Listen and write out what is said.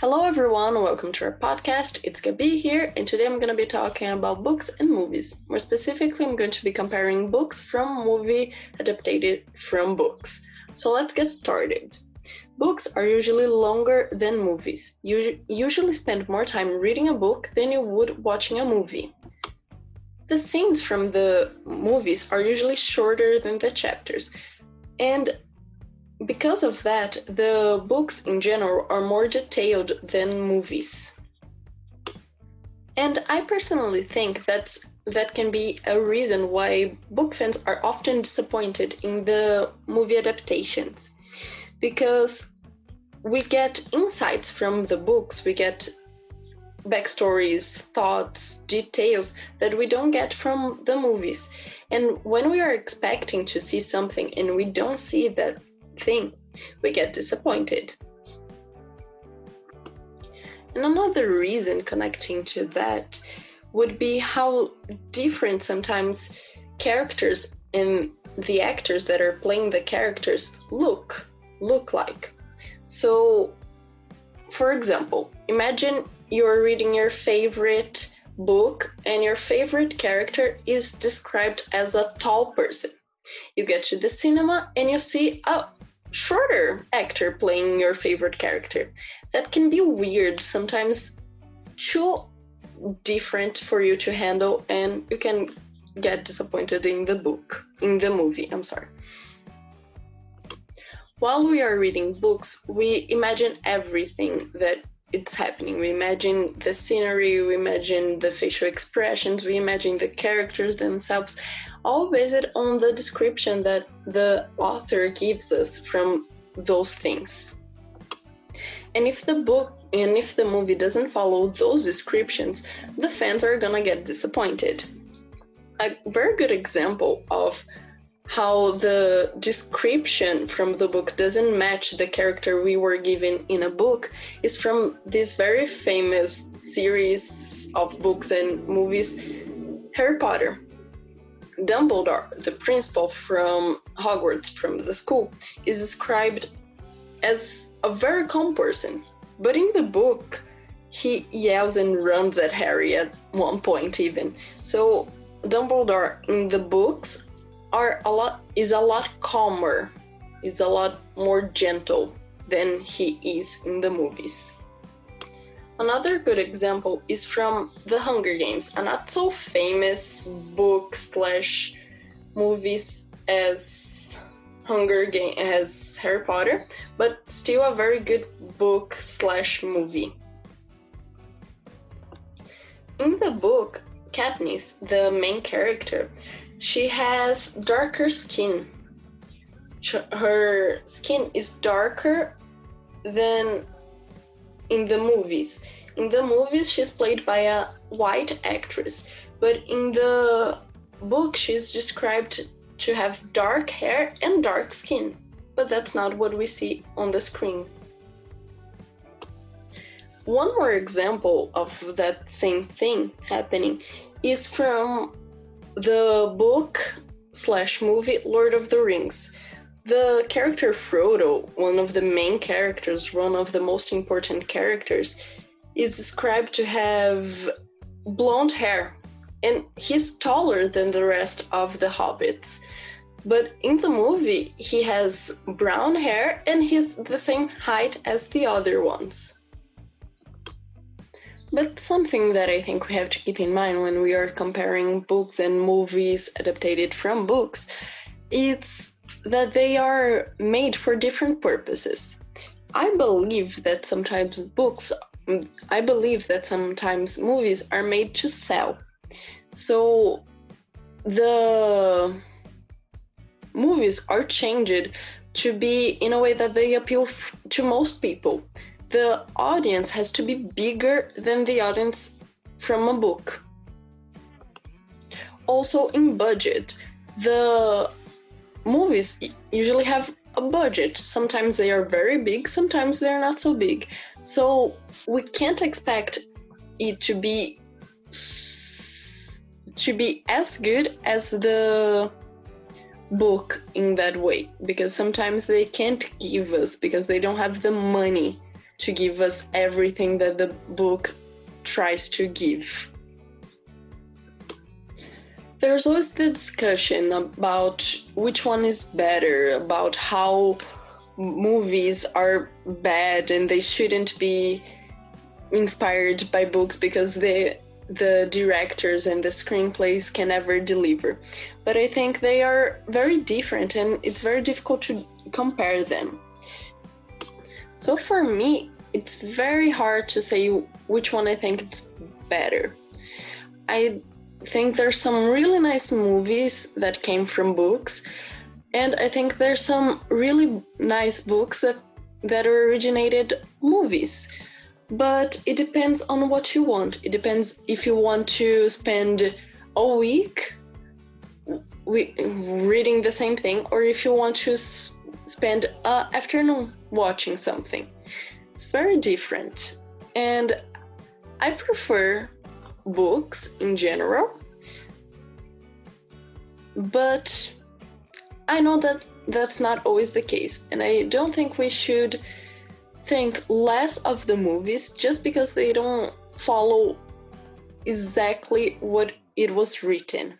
Hello, everyone. Welcome to our podcast. It's Gabi here, and today I'm going to be talking about books and movies. More specifically, I'm going to be comparing books from movie adapted from books. So let's get started. Books are usually longer than movies. You usually spend more time reading a book than you would watching a movie. The scenes from the movies are usually shorter than the chapters, and because of that, the books in general are more detailed than movies. And I personally think that's that can be a reason why book fans are often disappointed in the movie adaptations. Because we get insights from the books, we get backstories, thoughts, details that we don't get from the movies. And when we are expecting to see something and we don't see that thing, we get disappointed. And another reason connecting to that would be how different sometimes characters and the actors that are playing the characters look look like. So, for example, imagine you're reading your favorite book and your favorite character is described as a tall person. You get to the cinema and you see, oh, shorter actor playing your favorite character. That can be weird, sometimes too different for you to handle, and you can get disappointed in the book, in the movie, I'm sorry. While we are reading books, we imagine everything that it's happening. We imagine the scenery, we imagine the facial expressions, we imagine the characters themselves, all based on the description that the author gives us from those things. And if the book and if the movie doesn't follow those descriptions, the fans are gonna get disappointed. A very good example of how the description from the book doesn't match the character we were given in a book is from this very famous series of books and movies, Harry Potter. Dumbledore, the principal from Hogwarts, from the school, is described as a very calm person. But in the book, he yells and runs at Harry at one point, even. So Dumbledore in the books are a lot is a lot calmer, is a lot more gentle than he is in the movies. Another good example is from The Hunger Games, a not so famous book slash movies as Hunger Game as Harry Potter, but still a very good book slash movie. In the book, Katniss, the main character, she has darker skin. Her skin is darker than in the movies. In the movies, she's played by a white actress, but in the book, she's described to have dark hair and dark skin. But that's not what we see on the screen. One more example of that same thing happening is from the book slash movie Lord of the Rings. The character Frodo, one of the main characters, one of the most important characters, is described to have blonde hair, and he's taller than the rest of the hobbits. But in the movie, he has brown hair and he's the same height as the other ones. But something that I think we have to keep in mind when we are comparing books and movies adapted from books is that they are made for different purposes. I believe that sometimes books, mm, I believe that sometimes movies are made to sell. So the movies are changed to be in a way that they appeal f- to most people. The audience has to be bigger than the audience from a book. Also, in budget, the movies usually have a budget. Sometimes they are very big, sometimes they're not so big. So we can't expect it to be to be as good as the book in that way because sometimes they can't give us because they don't have the money to give us everything that the book tries to give. There's always the discussion about which one is better, about how movies are bad and they shouldn't be inspired by books because they the directors and the screenplays can never deliver. But I think they are very different and it's very difficult to compare them. So for me, it's very hard to say which one I think it's better. I think there's some really nice movies that came from books, and I think there's some really nice books that that originated movies. But it depends on what you want. It depends if you want to spend a week reading the same thing or if you want to spend an afternoon watching something. It's very different. And I prefer books in general. But I know that that's not always the case. And I don't think we should think less of the movies just because they don't follow exactly what it was written.